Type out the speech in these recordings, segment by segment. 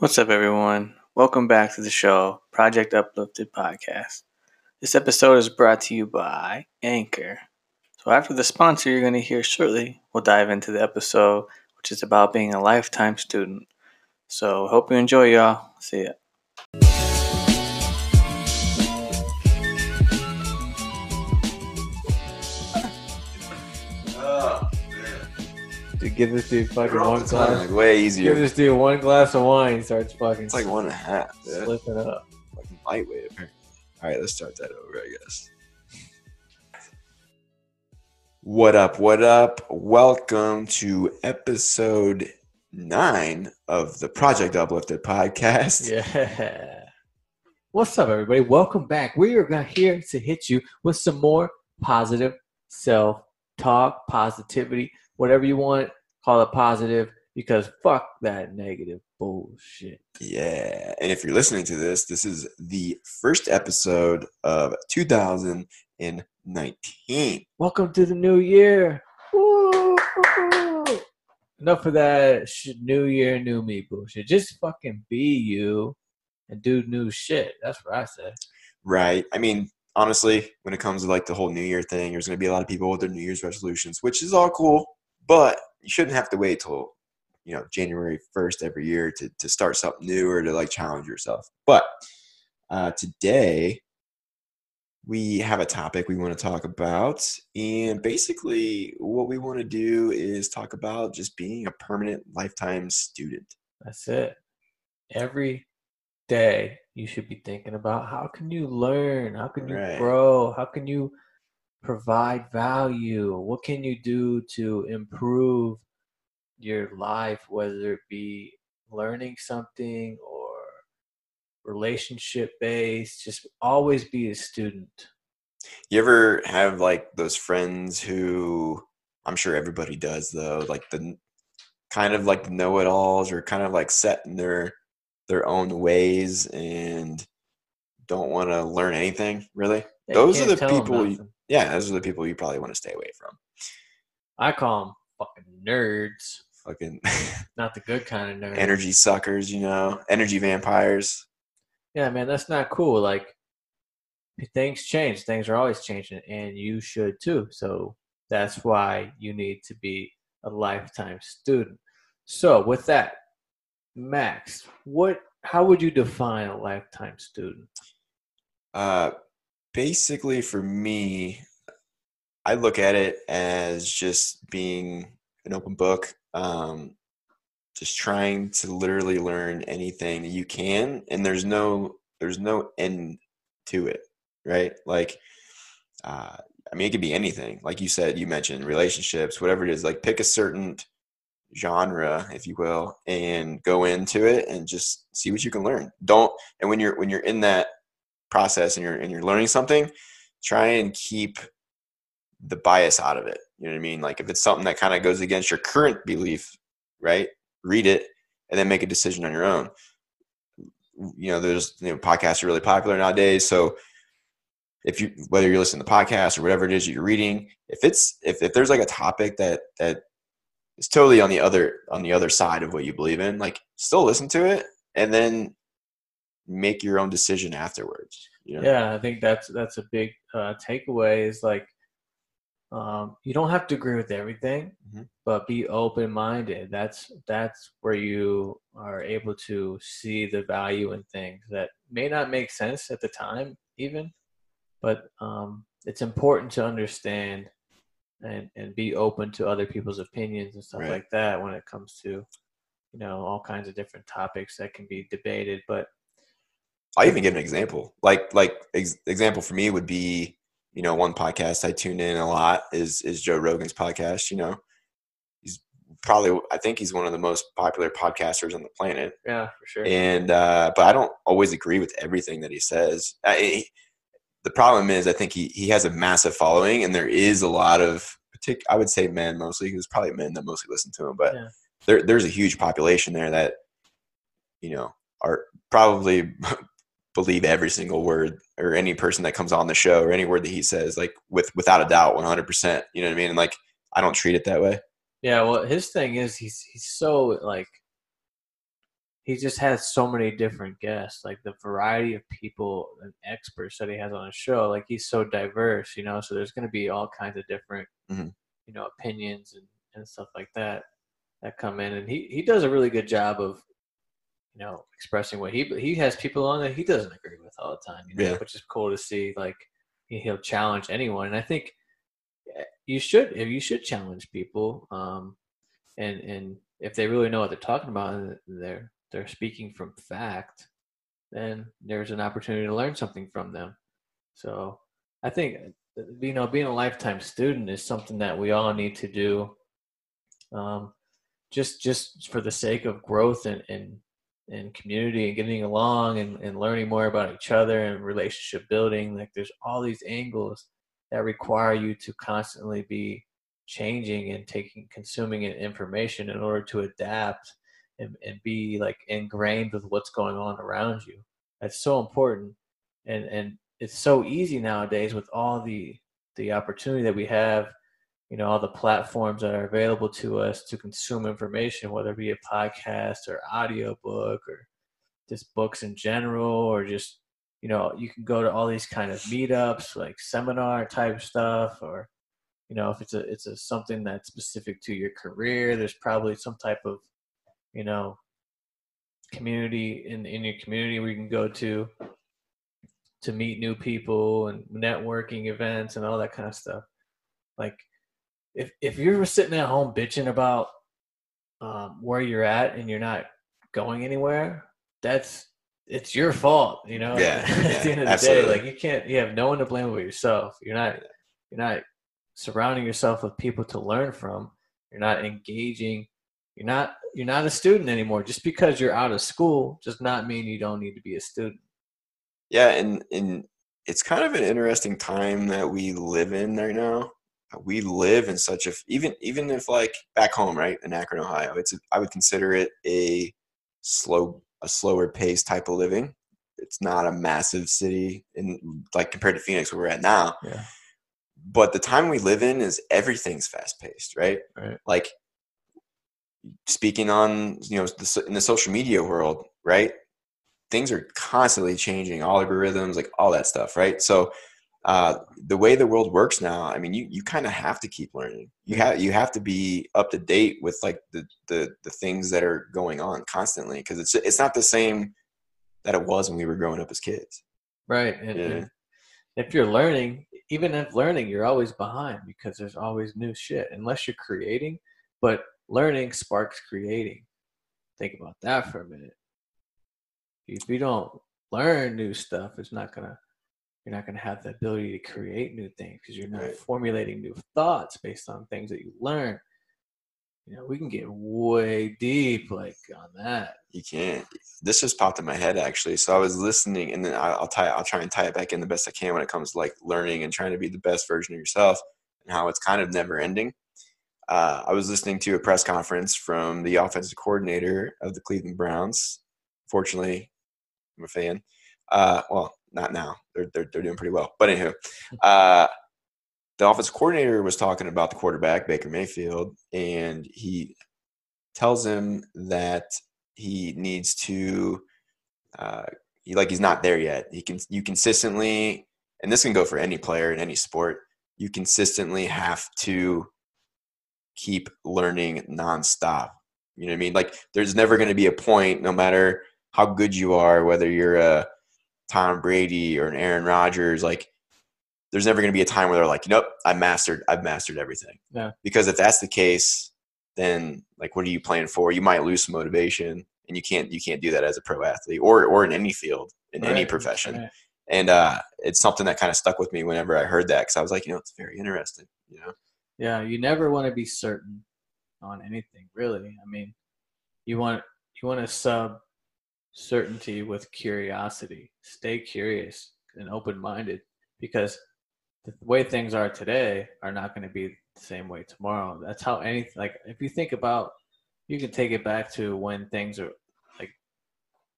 What's up, everyone? Welcome back to the show, Project Uplifted Podcast. This episode is brought to you by Anchor. So, after the sponsor you're going to hear shortly, we'll dive into the episode, which is about being a lifetime student. So, hope you enjoy, y'all. See ya. Give this dude fucking one glass. like way Give this dude one glass of wine, he starts fucking It's like one and a half. Yeah. slipping up. Fucking lightweight. apparently. All right, let's start that over, I guess. What up? What up? Welcome to episode nine of the Project Uplifted podcast. Yeah. What's up, everybody? Welcome back. We are here to hit you with some more positive self talk, positivity, whatever you want, call it positive, because fuck that negative bullshit. Yeah. And if you're listening to this, this is the first episode of 2019. Welcome to the new year. Woo! Enough of that sh- new year, new me bullshit. Just fucking be you and do new shit. That's what I say. Right. I mean, honestly, when it comes to like the whole New Year thing, there's going to be a lot of people with their New Year's resolutions, which is all cool, but you shouldn't have to wait till, you know, January 1st every year to, to start something new or to like challenge yourself. But uh, today, we have a topic we want to talk about. And basically, what we want to do is talk about just being a permanent lifetime student. That's it. Every day you should be thinking about how can you learn? How can you Right. grow? How can you provide value? What can you do to improve your life, whether it be learning something or relationship based? Just always be a student. You ever have like those friends who I'm sure everybody does though, like the kind of like know-it-alls or kind of like set in their their own ways and don't want to learn anything really. You Those are the people you-. Yeah, those are the people you probably want to stay away from. I call them fucking nerds, Fucking not the good kind of nerds. energy suckers, you know, energy vampires. Yeah, man, that's not cool. Like things change. Things are always changing, and you should too. So that's why you need to be a lifetime student. So with that, Max, what how would you define a lifetime student? Uh, basically, for me, I look at it as just being an open book, um, just trying to literally learn anything you can, and there's no there's no end to it, right? Like, uh, I mean, it could be anything. Like you said, you mentioned relationships, whatever it is. Like, pick a certain genre, if you will, and go into it and just see what you can learn. Don't and when you're when you're in that process and you're and you're learning something, try and keep the bias out of it. You know what I mean? Like if it's something that kind of goes against your current belief, right? Read it and then make a decision on your own. You know, there's you know podcasts are really popular nowadays, so if you whether you're listening to podcasts or whatever it is you're reading, if it's if, if there's like a topic that that is totally on the other on the other side of what you believe in, like still listen to it and then make your own decision afterwards. You know? Yeah, I think that's that's a big uh, takeaway. Is like um, you don't have to agree with everything, Mhm. but be open minded. That's that's where you are able to see the value in things that may not make sense at the time, even. But um, it's important to understand and and be open to other people's opinions and stuff Right. like that when it comes to you know all kinds of different topics that can be debated. But I'll even give an example. Like like ex- example for me would be, you know, one podcast I tune in a lot is is Joe Rogan's podcast. You know, he's probably I think he's one of the most popular podcasters on the planet. yeah, for sure. And uh, but I don't always agree with everything that he says. I, he- the problem is, I think he he has a massive following, and there is a lot of partic- I would say men mostly. Because probably men that mostly listen to him, but Yeah. there there's a huge population there that you know are probably believe every single word or any person that comes on the show or any word that he says like with without a doubt 100% you know what i mean and like i don't treat it that way Yeah, well, his thing is he's he's so like he just has so many different guests, like the variety of people and experts that he has on his show. Like he's so diverse, you know. So there's going to be all kinds of different, Mhm. you know, opinions and, and stuff like that that come in, and he he does a really good job of, you know, expressing what he he has people on that he doesn't agree with all the time, you know, Yeah. which is cool to see. Like he- he'll challenge anyone, and I think eh, you should if you should challenge people, um, and and if they really know what they're talking about and they're they're speaking from fact, then there's an opportunity to learn something from them. So I think uh, you know being a lifetime student is something that we all need to do, um, just just for the sake of growth and and and community and getting along and, and learning more about each other and relationship building. Like there's all these angles that require you to constantly be changing and taking consuming information in order to adapt and, and be like ingrained with what's going on around you that's so important and and it's so easy nowadays with all the the opportunity that we have you know all the platforms that are available to us to consume information whether it be a podcast or audiobook or just books in general or just you know you can go to all these kind of meetups like seminar type stuff or you know if it's a it's a something that's specific to your career there's probably some type of you know community in in your community where you can go to to meet new people and networking events and all that kind of stuff. Like if if you're sitting at home bitching about um, where you're at and you're not going anywhere that's it's your fault you know? Yeah, at the end of the absolutely. day like you can't you have no one to blame but yourself. You're not you're not surrounding yourself with people to learn from. You're not engaging. You're not you're not a student anymore. Just because you're out of school does not mean you don't need to be a student. Yeah, and and it's kind of an interesting time that we live in right now. We live in such a even even if like back home, right in Akron, Ohio, it's a, I would consider it a slow a slower pace type of living. It's not a massive city in like compared to Phoenix where we're at now. Yeah. But the time we live in is everything's fast paced, right? Right. Like speaking on you know the, in the social media world, right? things are constantly changing algorithms like all that stuff right so uh, the way the world works now i mean you, you kind of have to keep learning. You have you have to be up to date with like the the, the things that are going on constantly because it's it's not the same that it was when we were growing up as kids. Right and, Yeah. and if you're learning even if learning you're always behind because there's always new shit unless you're creating but learning sparks creating. Think about that for a minute. If you don't learn new stuff it's not gonna you're not gonna have the ability to create new things because you're not Right. formulating new thoughts based on things that you learn. You know we can get way deep like on that. You can't. This just popped in my head actually. So i was listening and then i'll tie i'll try and tie it back in the best i can when it comes to like learning and trying to be the best version of yourself and how it's kind of never ending. Uh, i was listening to a press conference from the offensive coordinator of the cleveland browns. Fortunately i'm a fan. Uh, well not now. They're, they're, they're doing pretty well. But anywho uh, the offensive coordinator was talking about the quarterback baker mayfield and he tells him that he needs to uh, he, like he's not there yet. He can you consistently and this can go for any player in any sport you consistently have to keep learning nonstop. You know what i mean? Like there's never going to be a point no matter how good you are whether you're a tom brady or an aaron rodgers like there's never going to be a time where they're like nope i mastered i've mastered everything Yeah. because if that's the case then like what are you playing for you might lose some motivation and you can't you can't do that as a pro athlete or or in any field in any profession right. and uh it's something that kind of stuck with me whenever i heard that because i was like you know it's very interesting you know Yeah, you never want to be certain on anything, really. I mean, you want you want to sub certainty with curiosity. Stay curious and open-minded because the way things are today are not going to be the same way tomorrow. That's how anything like if you think about you can take it back to when things are like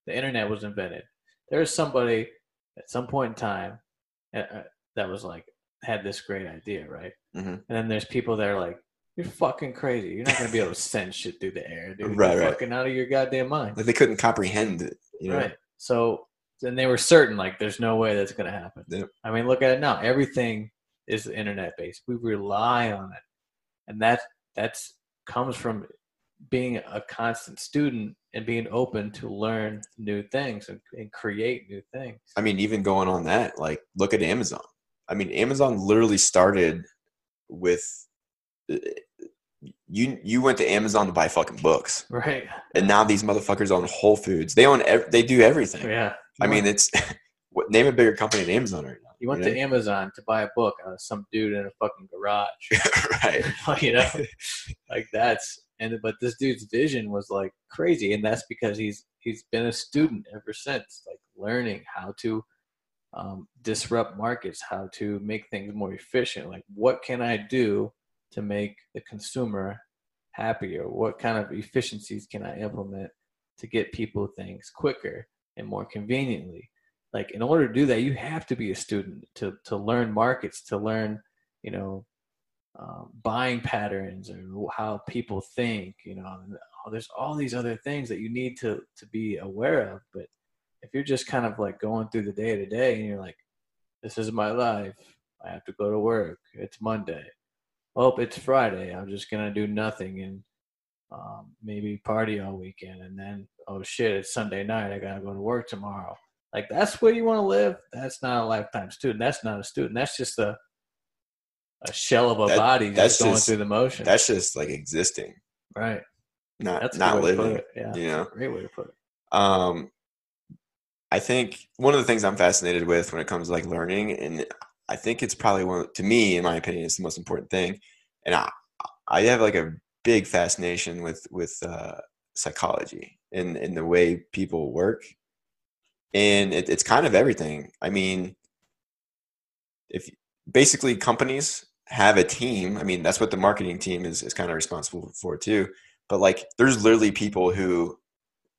the internet was invented. There was somebody at some point in time uh, uh, that was like had this great idea, right? Mhm. And then there's people that are like, You're fucking crazy. You're not gonna be able to send shit through the air, dude. Right, You're right. fucking out of your goddamn mind. Like they couldn't comprehend it. You know? Right. So then they were certain, like, there's no way that's going to happen. Yep. I mean, look at it now. Everything is internet based. We rely on it, and that that's comes from being a constant student and being open to learn new things and, and create new things. I mean, even going on that, like, look at Amazon. I mean, Amazon literally started with you. You went to Amazon to buy fucking books, Right. and now these motherfuckers own Whole Foods. They own. Ev- they do everything. Yeah. I You mean, it's what name a bigger company than Amazon right now. you went know? to Amazon to buy a book out of some dude in a fucking garage. right. you know, like that's and but this dude's vision was like crazy, and that's because he's he's been a student ever since, like learning how to um, disrupt markets, how to make things more efficient. Like, what can I do to make the consumer happier? What kind of efficiencies can I implement to get people things quicker and more conveniently? Like, in order to do that, you have to be a student to to learn markets, to learn, you know, um, buying patterns or how people think. You know, there's all these other things that you need to to be aware of. But if you're just kind of like going through the day to day and you're like, this is my life. I have to go to work. It's Monday. Oh, it's Friday. I'm just gonna do nothing and um, maybe party all weekend, and then oh shit, it's Sunday night. I gotta go to work tomorrow. Like that's where you want to live. That's not a lifetime student. That's not a student. That's just a a shell of a That- body that's just going just- through the motion. That's just like existing, right. not That's not good way to put living. it. Yeah, You know. great way to put it. Um, I think one of the things I'm fascinated with when it comes to like learning, and I think it's probably one to me, in my opinion, it's the most important thing. And I, I have like a big fascination with with uh, psychology and and the way people work, and it, it's kind of everything. I mean, if basically companies have a team, I mean that's what the marketing team is is kind of responsible for too. But like, there's literally people who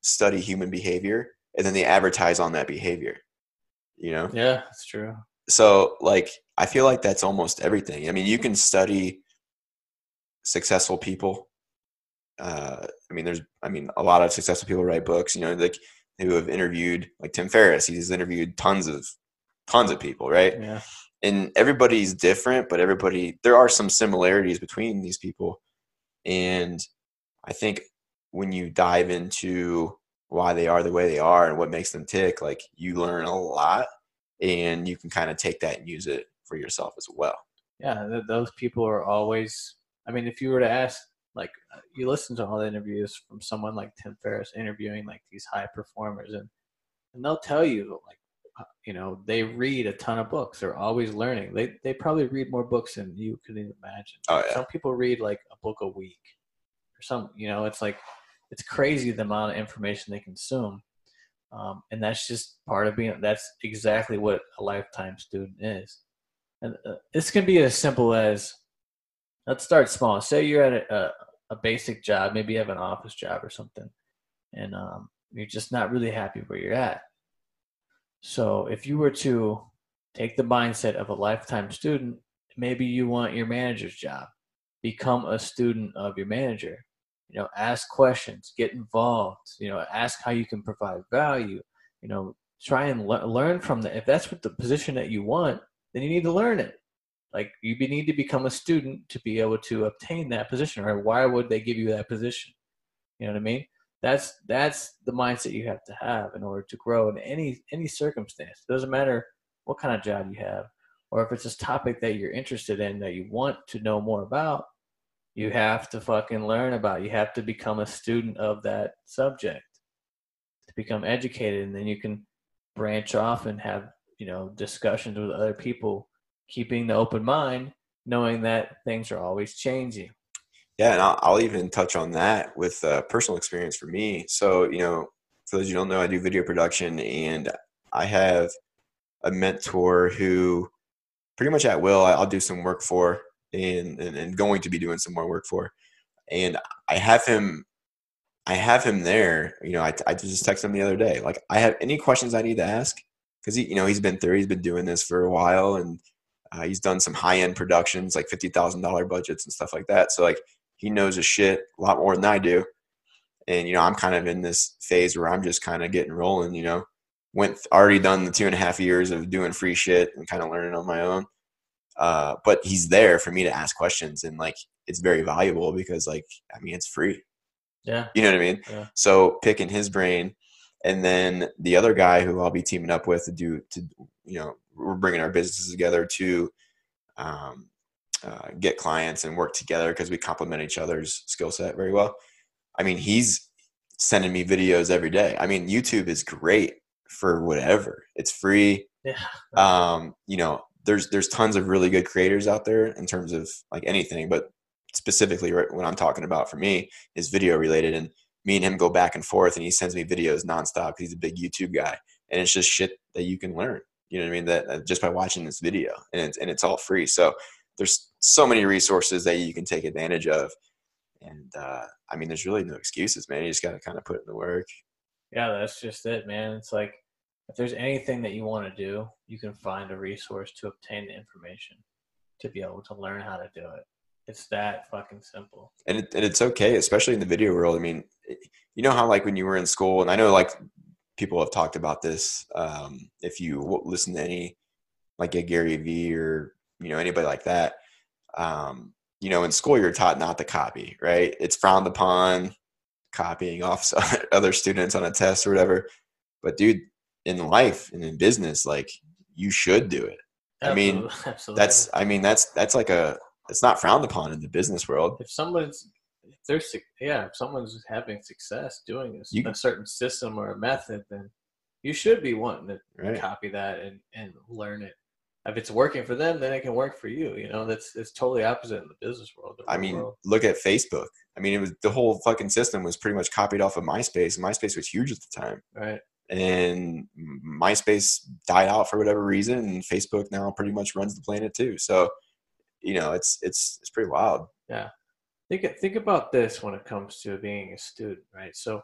study human behavior and then they advertise on that behavior you know Yeah, that's true. So like i feel like that's almost everything. I mean you can study successful people. Uh i mean there's i mean a lot of successful people write books you know like who have interviewed like tim ferriss he's interviewed tons of tons of people right? Yeah, and everybody's different but everybody there are some similarities between these people. And i think when you dive into why they are the way they are and what makes them tick like you learn a lot and you can kind of take that and use it for yourself as well yeah. Those people are always. I mean, if you were to ask, like, uh, you listen to all the interviews from someone like Tim Ferriss interviewing like these high performers, and and they'll tell you like, uh, you know, they read a ton of books. They're always learning. They they probably read more books than you could even imagine. oh yeah Some people read like a book a week, or some. You know, it's like it's crazy the amount of information they consume, um, and that's just part of being. That's exactly what a lifetime student is, and uh, this can be as simple as. Let's start small. Say you're at a, a, a basic job, maybe you have an office job or something, and um, you're just not really happy where you're at. So if you were to take the mindset of a lifetime student, maybe you want your manager's job. Become a student of your manager. You know, ask questions, get involved. You know, ask how you can provide value. You know, try and le- learn from that. If that's what the position that you want, then you need to learn it. Like you need to become a student to be able to obtain that position. right why would they give you that position? You know what I mean? That's that's the mindset you have to have in order to grow in any any circumstance. It doesn't matter what kind of job you have, or if it's a topic that you're interested in that you want to know more about, you have to fucking learn about. You have to become a student of that subject to become educated, and then you can branch off and have you know discussions with other people, keeping the open mind, knowing that things are always changing. yeah and i'll, I'll even touch on that with uh, personal experience for me so you know for those you don't know i do video production and i have a mentor who pretty much at will i'll do some work for and, and and going to be doing some more work for and i have him i have him there you know i, I just texted him the other day like i have any questions i need to ask because he you know he's been through he's been doing this for a while and Uh, he's done some high end productions, like fifty thousand dollar budgets and stuff like that. So like he knows his shit a lot more than I do. And you know, I'm kind of in this phase where I'm just kind of getting rolling. You know, went already done the two and a half years of doing free shit and kind of learning on my own. Uh, but he's there for me to ask questions, and like it's very valuable because like I mean it's free. Yeah. You know what I mean? Yeah. So picking his brain, and then the other guy who I'll be teaming up with to do to you know we're bringing our businesses together to um, uh, get clients and work together because we complement each other's skill set very well. I mean, he's sending me videos every day. I mean, YouTube is great for whatever. It's free. Yeah. Um, you know, there's there's tons of really good creators out there in terms of like anything, but specifically right, what I'm talking about for me is video related and me and him go back and forth and he sends me videos nonstop. He's a big YouTube guy and it's just shit that you can learn. You know what I mean? That uh, just by watching this video and it's, and it's all free. So there's so many resources that you can take advantage of. And uh, I mean, there's really no excuses, man. You just got to kind of put in the work. Yeah, that's just it, man. It's like if there's anything that you want to do, you can find a resource to obtain the information to be able to learn how to do it. It's that fucking simple. And, it, and it's okay, especially in the video world. I mean, you know how like when you were in school, and I know like people have talked about this. Um, if you listen to any like a Gary Vee or you know anybody like that, um, you know, in school you're taught not to copy, right? It's frowned upon copying off other students on a test or whatever. But dude, in life and in business, like you should do it. I mean, Absolutely. that's I mean that's that's like a it's not frowned upon in the business world. if someone's if there's suc- yeah if someone's having success doing this You- a certain system or a method then you should be wanting to Right. copy that and and learn it if it's working for them then it can work for you you know that's it's totally opposite in the business world the I mean, world. look at Facebook. I mean, it was the whole fucking system was pretty much copied off of MySpace. MySpace was huge at the time, right and MySpace died out for whatever reason, and Facebook now pretty much runs the planet too. So, you know, it's it's it's pretty wild. Yeah, think think about this when it comes to being a student right? So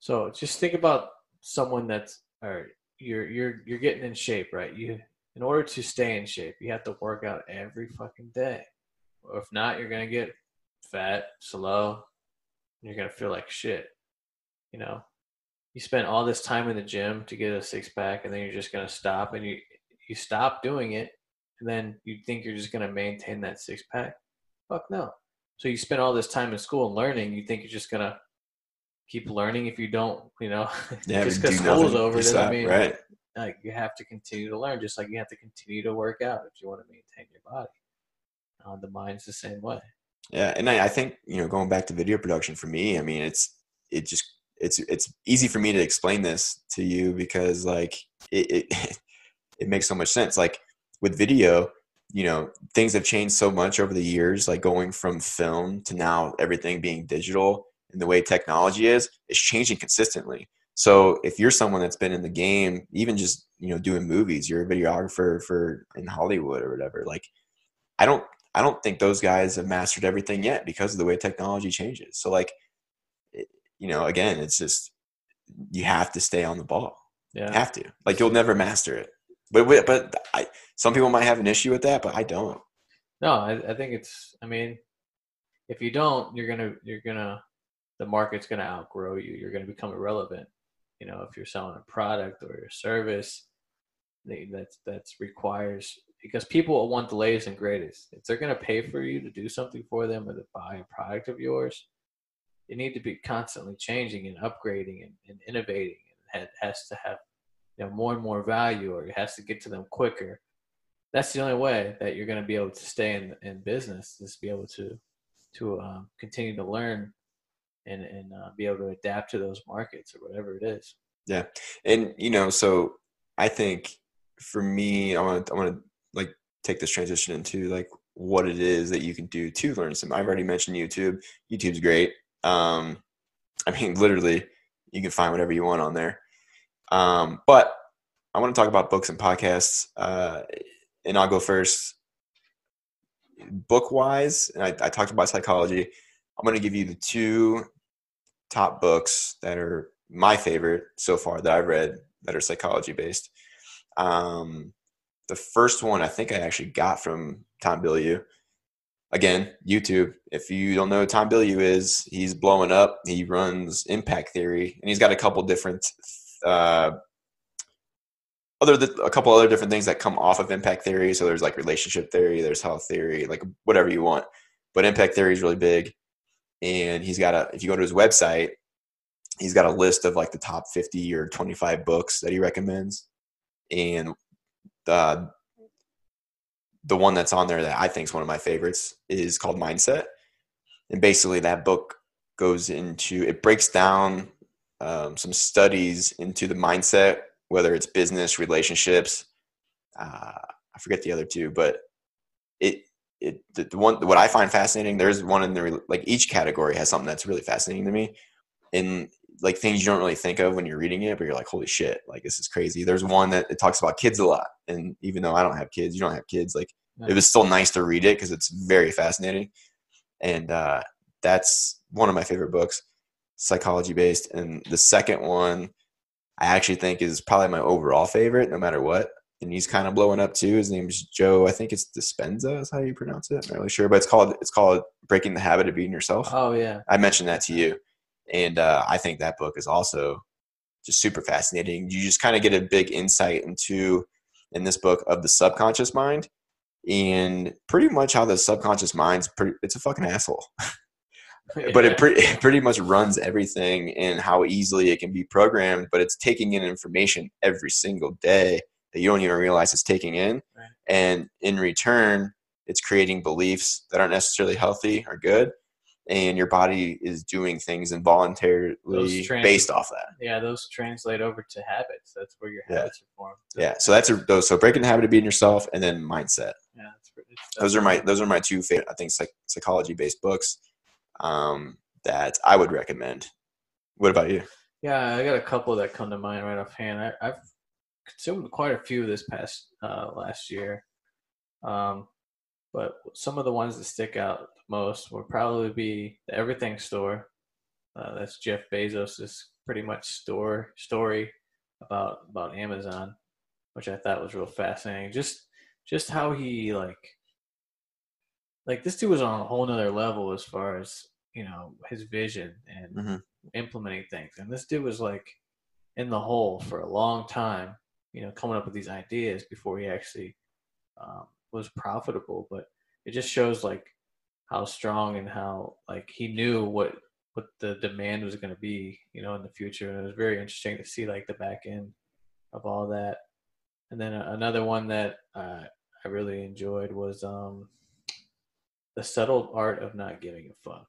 so just think about someone that's or you're you're you're getting in shape right? You in order to stay in shape you have to work out every fucking day. Or if not you're gonna get fat slow and you're gonna feel like shit you know you spend all this time in the gym to get a six pack and then you're just gonna stop and you you stop doing it and then you think you're just gonna maintain that six pack fuck no so you spend all this time in school and learning. You think you're just gonna keep learning if you don't, you know, Yeah, just because school's over doesn't stop, mean right. like you have to continue to learn. Just like you have to continue to work out if you want to maintain your body. Uh, the mind's the same way. Yeah, and I, I think you know, going back to video production for me, I mean, it's it just it's it's easy for me to explain this to you because like it it, it makes so much sense. Like with video, you know, things have changed so much over the years. Like going from film to now everything being digital, and the way technology is, is changing consistently. So if you're someone that's been in the game, even just you know doing movies, you're a videographer for in Hollywood or whatever. Like, I don't I don't think those guys have mastered everything yet because of the way technology changes. So like, you know, again, it's just you have to stay on the ball. You have to. Like you'll never master it. But but I some people might have an issue with that, but I don't. No, I, I think it's. I mean, if you don't, you're gonna you're gonna the market's gonna outgrow you. You're gonna become irrelevant. You know, if you're selling a product or a service, they- that's that's requires because people want the latest and greatest. If they're gonna pay for you to do something for them or to buy a product of yours, you need to be constantly changing and upgrading and, and innovating. And it has to have you know more and more value, or it has to get to them quicker that's the only way that you're going to be able to stay in in business is be able to to um, continue to learn and and uh, be able to adapt to those markets or whatever it is. Yeah. And you know, so I think for me, I want I want to like take this transition into like what it is that you can do to learn some. I've already mentioned YouTube. YouTube's great. Um, I mean, literally, you can find whatever you want on there. Um, but I want to talk about books and podcasts, uh, and I'll go first. Book wise, and I, I talked about psychology. I'm going to give you the two top books that are my favorite so far that I've read that are psychology based. Um, the first one I think I actually got from Tom Bilyeu. Again, YouTube. If you don't know who Tom Bilyeu is, he's blowing up. He runs Impact Theory, and he's got a couple different, uh, other th- a couple other different things that come off of Impact Theory. So there's like relationship theory, there's health theory, like whatever you want. But Impact Theory is really big, and he's got a. If you go to his website, he's got a list of like the top 50 or 25 books that he recommends and the the one that's on there that I think is one of my favorites is called Mindset, and basically that book goes into it breaks down um, some studies into the mindset, whether it's business, relationships. Uh, I forget the other two, but it it the, the one what I find fascinating. There's one in the like each category has something that's really fascinating to me, and like things you don't really think of when you're reading it, but you're like, holy shit, like this is crazy. There's one that it talks about kids a lot, and even though I don't have kids, you don't have kids, like it was still nice to read it because it's very fascinating, and uh, that's one of my favorite books, psychology based. And the second one, I actually think is probably my overall favorite, no matter what. And he's kind of blowing up too. His name's Joe. I think it's Dispenza is how you pronounce it. I'm not really sure, but it's called it's called Breaking the Habit of Being Yourself. Oh yeah, I mentioned that to you and uh, I think that book is also just super fascinating. You just kind of get a big insight into in this book of the subconscious mind and pretty much how the subconscious mind's pretty, it's a fucking asshole. but it pretty, it pretty much runs everything and how easily it can be programmed, but it's taking in information every single day that you don't even realize it's taking in. Right. And in return, it's creating beliefs that aren't necessarily healthy or good and your body is doing things involuntarily trans- based off that. yeah, those translate over to habits. That's where your Yeah. habits are formed. Yeah, so that's a, those. So breaking the habit of being yourself, and then mindset. yeah. That's, pretty- Those are my those are my two favorite. I think psych, psychology based books um, that I would recommend. What about you? Yeah, I got a couple that come to mind right offhand. I, I've consumed quite a few this past uh, last year, um, but some of the ones that stick out most would probably be the Everything Store. Uh, that's Jeff Bezos' pretty much store story about about Amazon, which I thought was real fascinating. Just just how he like like this dude was on a whole nother level as far as you know his vision and Mhm. implementing things. And this dude was like in the hole for a long time, you know, coming up with these ideas before he actually um, was profitable. But it just shows like how strong and how like he knew what what the demand was going to be, you know, in the future. And it was very interesting to see like the back end of all that. And then another one that uh, I really enjoyed was um, the subtle art of not giving a fuck.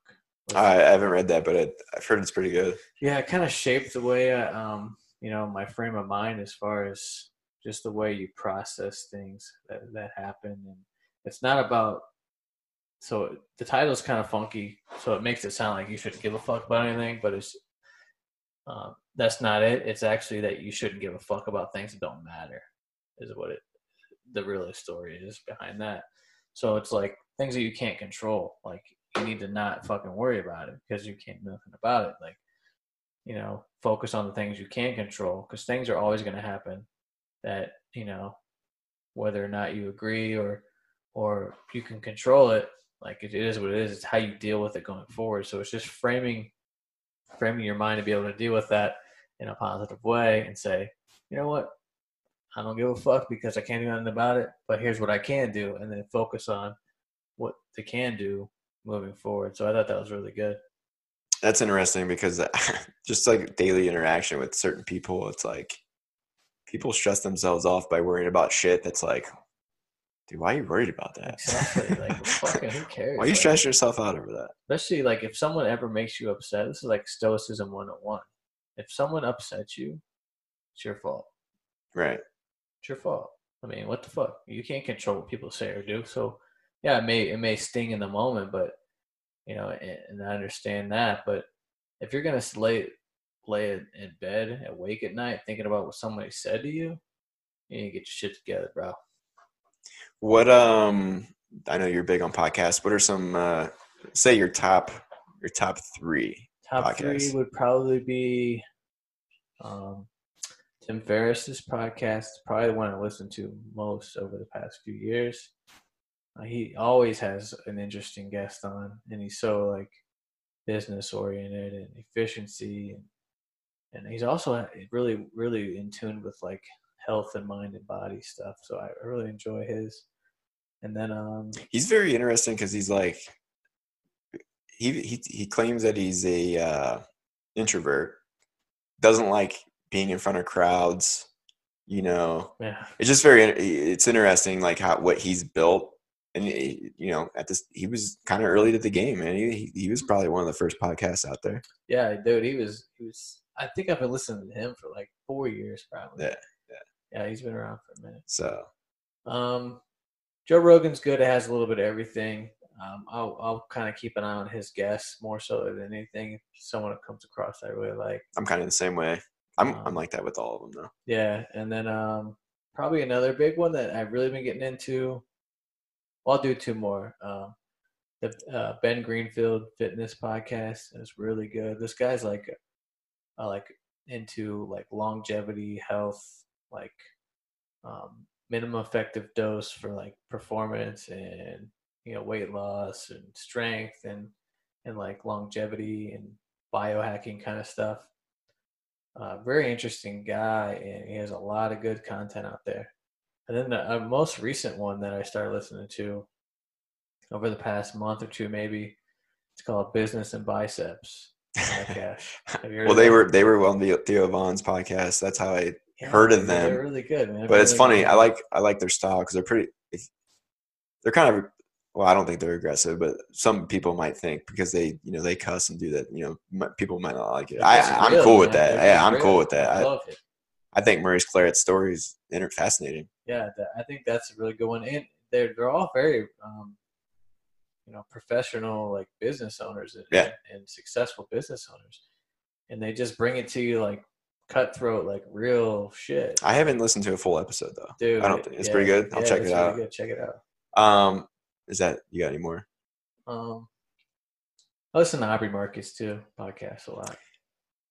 I, I haven't read that, but it, I've heard it's pretty good. yeah, it kind of shaped the way I, um, you know, my frame of mind as far as just the way you process things that that happen, and it's not about. So the title's kind of funky, so it makes it sound like you shouldn't give a fuck about anything, but it's um, that's not it. It's actually that you shouldn't give a fuck about things that don't matter, is what it the real story is behind that. So it's like things that you can't control, like you need to not fucking worry about it because you can't do nothing about it. Like you know, focus on the things you can control because things are always going to happen that, you know, whether or not you agree or, or you can control it, like it is what it is. It's how you deal with it going forward. So it's just framing, framing your mind to be able to deal with that in a positive way and say, you know what? I don't give a fuck because I can't do nothing about it, but here's what I can do. And then focus on what they can do moving forward. So I thought that was really good. That's interesting because just like daily interaction with certain people, it's like people stress themselves off by worrying about shit that's like, dude, why are you worried about that? Exactly. Like, fucking, who cares? why are you Like, stressing yourself out over that? Especially like if someone ever makes you upset. This is like stoicism 101. If someone upsets you, it's your fault. Right. It's your fault. I mean, what the fuck? You can't control what people say or do. So, yeah, it may it may sting in the moment, but you know, and, and I understand that. But if you're gonna lay lay in bed awake at night thinking about what somebody said to you, you need to get your shit together, bro. What um I know you're big on podcasts. What are some uh say your top your top three? Top Podcast. three would probably be um, Tim Ferriss's podcast probably the one I listened to most over the past few years. Uh, he always has an interesting guest on, and he's so like business oriented and efficiency, and and he's also really really in tune with like health and mind and body stuff. So I really enjoy his. And then um, he's very interesting because he's like he he he claims that he's a uh, introvert, doesn't like being in front of crowds. You know, yeah, it's just very it's interesting like how what he's built. And you know at this he was kind of early to the game and he, he was probably one of the first podcasts out there. Yeah dude he was he was i think i've been listening to him for like four years probably. Yeah yeah. Yeah he's been around for a minute. So um joe rogan's good it has a little bit of everything um, I'll, I'll kind of keep an eye on his guests more so than anything. If someone comes across I really like. I'm kind of the same way. I'm Um, I'm like that with all of them though. Yeah, and then um, probably another big one that I've really been getting into. Well, I'll do two more. Um, the uh, Ben Greenfield Fitness Podcast is really good. This guy's like, uh, like into like longevity, health, like um, minimum effective dose for like performance and you know weight loss and strength and and like longevity and biohacking kind of stuff. Uh, very interesting guy, and he has a lot of good content out there. And then the uh, most recent one that I started listening to over the past month or two, maybe it's called Business and Biceps. podcast. Have you heard well, they that? were they were on the Theo Von's podcast. That's how I. Yeah, heard of they're them. really good, man. But it's Really funny. good. I like I like their style because they're pretty. They're kind of well. I don't think they're aggressive, but some people might think because they you know they cuss and do that. You know, people might not like it. They're I I'm real, cool with that. They're Yeah, I'm real. cool with that. I I, love it. I think Maurice Clarett's story is inter- fascinating. Yeah, I think that's a really good one. And they're they're all very um, you know professional like business owners and, Yeah. and, successful business owners, and they just bring it to you like cutthroat, like real shit. I haven't listened to a full episode though. Dude, I don't think it's yeah, pretty good. I'll yeah, check it really out. Good. Check it out. Um, is that you got any more? Um, I listen to Aubrey Marcus too podcast a lot,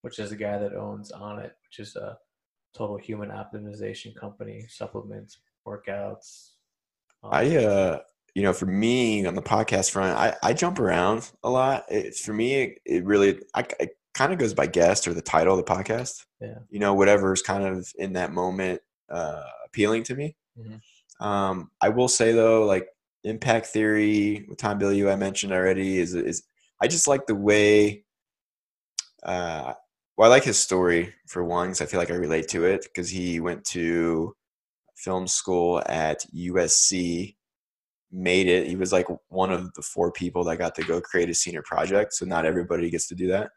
which is the guy that owns Onnit, which is a total human optimization company, supplements, workouts. I uh you know for me on the podcast front I, I jump around a lot it's for me it, it really I, it kind of goes by guest or the title of the podcast Yeah. you know whatever's kind of in that moment uh appealing to me Mhm. um I will say though like impact theory with Tom Bilyeu I mentioned already is is I just like the way uh well I like his story for one because I feel like I relate to it because he went to film school at USC, made it. He was like one of the four people that got to go create a senior project. So not everybody gets to do that.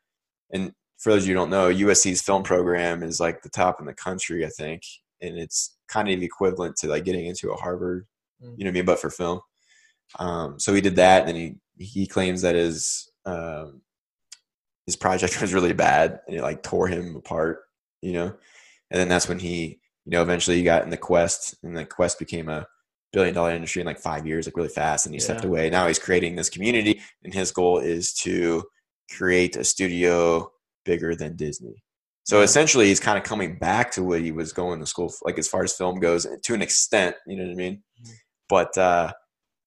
And for those of you who don't know, USC's film program is like the top in the country, I think. And it's kind of equivalent to like getting into a Harvard, Mm. you know what I mean, but for film. Um, so he did that, and he he claims that his um, his project was really bad, and it like tore him apart, you know. And then that's when he you know, eventually he got in the Quest, and the Quest became a billion dollar industry in like five years, like really fast. And he stepped away. Now he's creating this community, and his goal is to create a studio bigger than Disney. So essentially, he's kind of coming back to what he was going to school, for, like as far as film goes, to an extent. You know what I mean? Mhm. But uh,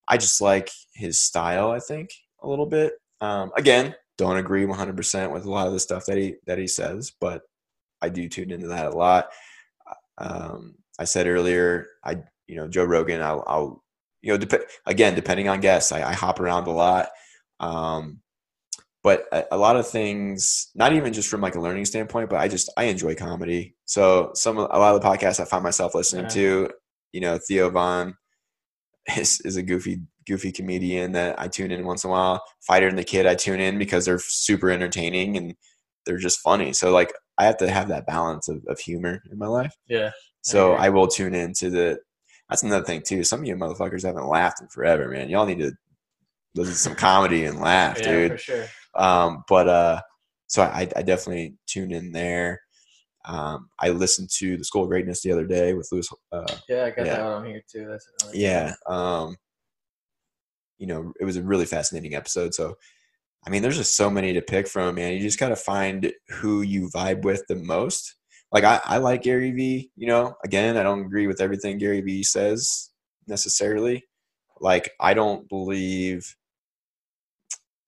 I just like his style. I think a little bit. Um, again, don't agree 100% with a lot of the stuff that he that he says, but I do tune into that a lot. Um, I said earlier, I you know Joe Rogan. I'll, I'll you know dep- again depending on guests, I, I hop around a lot. Um, but a, a lot of things, not even just from like a learning standpoint, but I just I enjoy comedy. So some a lot of the podcasts I find myself listening Yeah. to, you know, Theo Von is is a goofy goofy comedian that I tune in once in a while. Fighter and the Kid I tune in because they're super entertaining and they're just funny. So like I have to have that balance of, of humor in my life. Yeah. So agree. I will tune into the. That's another thing too. Some of you motherfuckers haven't laughed in forever, man. Y'all need to listen to some comedy and laugh, yeah, dude. for sure. Um, but uh, so I, I definitely tune in there. Um, I listened to the School of Greatness the other day with Lewis. Uh, Yeah, I got Yeah. that on here too. That's good yeah. Um, you know, it was a really fascinating episode. So, I mean, there's just so many to pick from, man. You just got to find who you vibe with the most. like I, I like Gary Vee, you know, again, I don't agree with everything Gary Vee says necessarily. Like I don't believe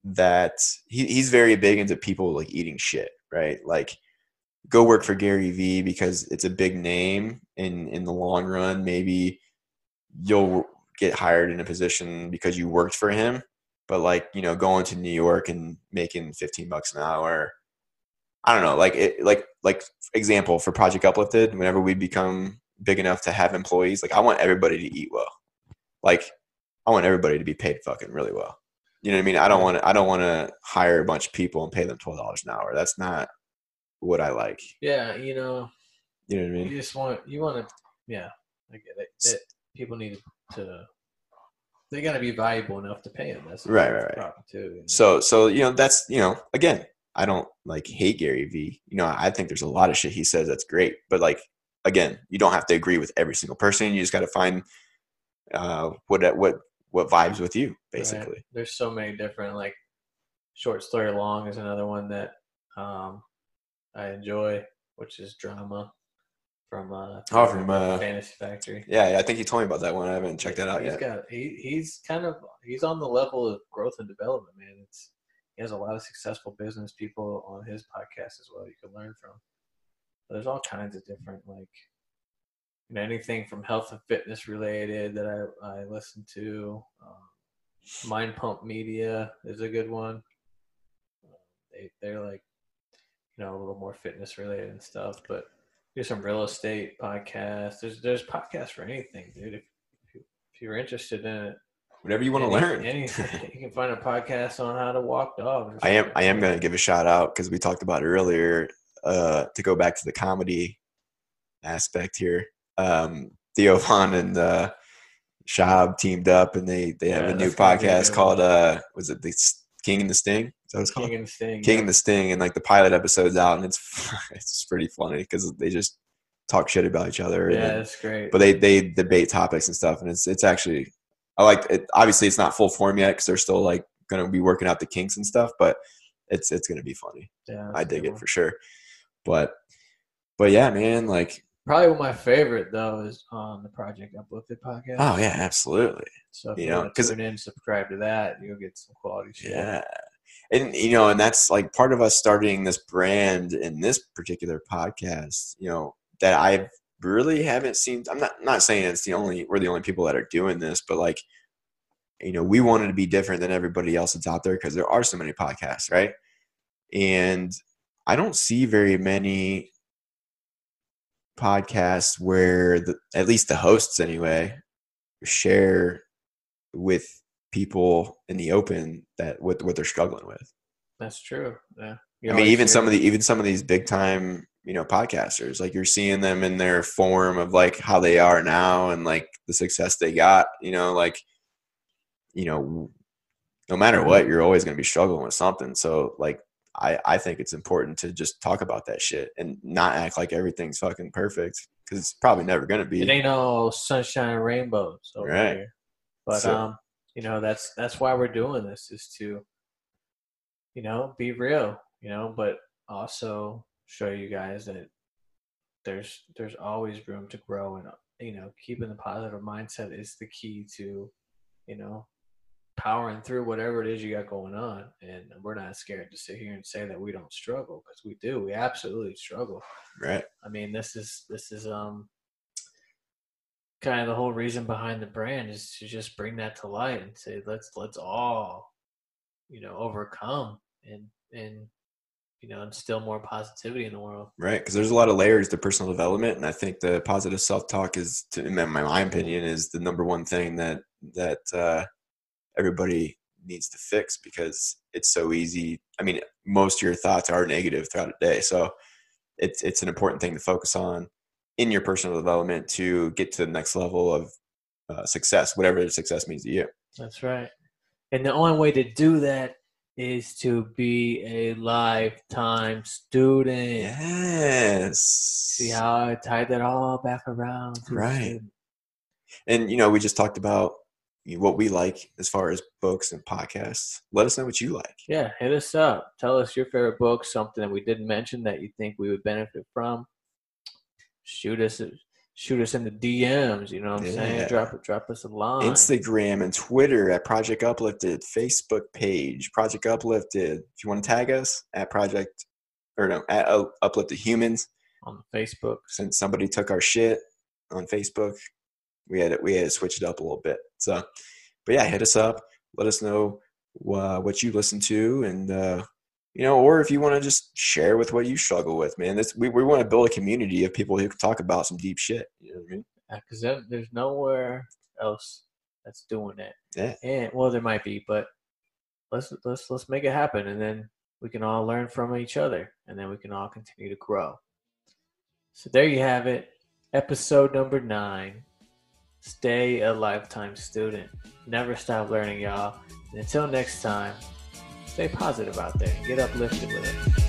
that he, he's very big into people like eating shit, right? Like go work for Gary Vee because it's a big name in in the long run. Maybe you'll get hired in a position because you worked for him. But like, you know, going to New York and making 15 bucks an hour, I don't know, like it, like, like example for Project Uplifted, whenever we become big enough to have employees, like I want everybody to eat well. Like I want everybody to be paid fucking really well. You know what I mean? I don't want to, I don't want to hire a bunch of people and pay them $12 an hour. That's not what I like. Yeah, you know, You know what I mean? you just want you want to. Yeah, I get it. That people need to. They got to be valuable enough to pay them. That's Right, right, right. Too. you know? So, so you know, that's you know, again, I don't like hate Gary Vee. You know, I think there's a lot of shit he says that's great, but like, again, you don't have to agree with every single person. You just got to find uh, what what what vibes with you, Right. basically. There's so many different like short story long is another one that um, I enjoy, which is drama from uh, Oh, from, uh, Fantasy Factory. Yeah, I think you told me about that one. I haven't checked that out He's yet. got he he's kind of he's on the level of growth and development, man. It's he has a lot of successful business people on his podcast as well. You can learn from. There's all kinds of different like you know anything from health and fitness related that I I listen to. Um, Mind Pump Media is a good one. They they're like you know a little more fitness related and stuff, but there's some real estate podcasts. There's there's podcasts for anything, dude. If, if, you, if you're interested in it, Whatever you want to learn. anything, you can find a podcast on how to walk dogs. I am. I am going to give a shout out because we talked about it earlier. Uh, to go back to the comedy aspect here, um, Theo Von and uh, Schaub teamed up, and they they have Yeah, a new that's gonna be a podcast called uh, was it the King and the Sting? Is that what it's called? King and Sting. King yeah. and the Sting, and like the pilot episode's out, and it's it's pretty funny because they just talk shit about each other. yeah, then- that's great. but they they debate topics and stuff, and it's it's actually I like it. Obviously, it's not full form yet because they're still like going to be working out the kinks and stuff, but it's it's going to be funny. yeah, I dig it one. for sure. But but yeah, man, like Probably one of my favorite though is on the Project Uplifted podcast. oh yeah, absolutely, so if you you, know, want to 'cause- tune in, subscribe to that, you'll get some quality shit. yeah. And you know, and that's like part of us starting this brand in this particular podcast. You know that I really haven't seen. I'm not not saying it's the only we're the only people that are doing this, but like you know, we wanted to be different than everybody else that's out there because there are so many podcasts, right? And I don't see very many podcasts where the, at least the hosts anyway share with people in the open that what what they're struggling with. That's true. Yeah. I mean, even some of the even some of these big time you know podcasters, like you're seeing them in their form of like how they are now and like the success they got. You know, like you know, no matter what, you're always going to be struggling with something. So like. I, I think it's important to just talk about that shit and not act like everything's fucking perfect because it's probably never going to be. it ain't all sunshine and rainbows over Right. here. But So- um, you know, that's that's why we're doing this is to, you know, be real, you know, but also show you guys that there's there's always room to grow and you know, keeping the positive mindset is the key to, you know, powering through whatever it is you got going on. And we're not scared to sit here and say that we don't struggle because we do. We absolutely struggle. right. I mean, this is this is um kind of the whole reason behind the brand is to just bring that to light and say let's let's all you know overcome and and you know instill more positivity in the world. Right, because there's a lot of layers to personal development, and I think the positive self-talk is, to, in my, my opinion, is the number one thing that that uh, everybody needs to fix because it's so easy. I mean, most of your thoughts are negative throughout the day, so it's it's an important thing to focus on in your personal development to get to the next level of uh, success, whatever success means to you. That's right. And the only way to do that is to be a lifetime student. Yes. See how I tied that all back around to Right. and you know we just talked about what we like as far as books and podcasts let us know what you like Yeah, hit us up. Tell us your favorite book, something that we didn't mention that you think we would benefit from. shoot us shoot us in the DMs. You know what I'm Yeah. saying? Drop drop us a line. Instagram and Twitter at Project Uplifted, Facebook page Project Uplifted. If you want to tag us at Project or no at Uplifted Humans, on Facebook. since somebody took our shit on Facebook, we had to, we had to switch it up a little bit. So, but yeah, hit us up. Let us know uh, what you listen to, and uh, you know, or if you want to just share with what you struggle with, man. This we we want to build a community of people who can talk about some deep shit. You know what I mean? because there's nowhere else that's doing that. Yeah. And well, there might be, but let's let's let's make it happen, and then we can all learn from each other, and then we can all continue to grow. So there you have it, episode number nine. Stay a lifetime student. Never stop learning, y'all. And until next time, stay positive out there. Get uplifted with it.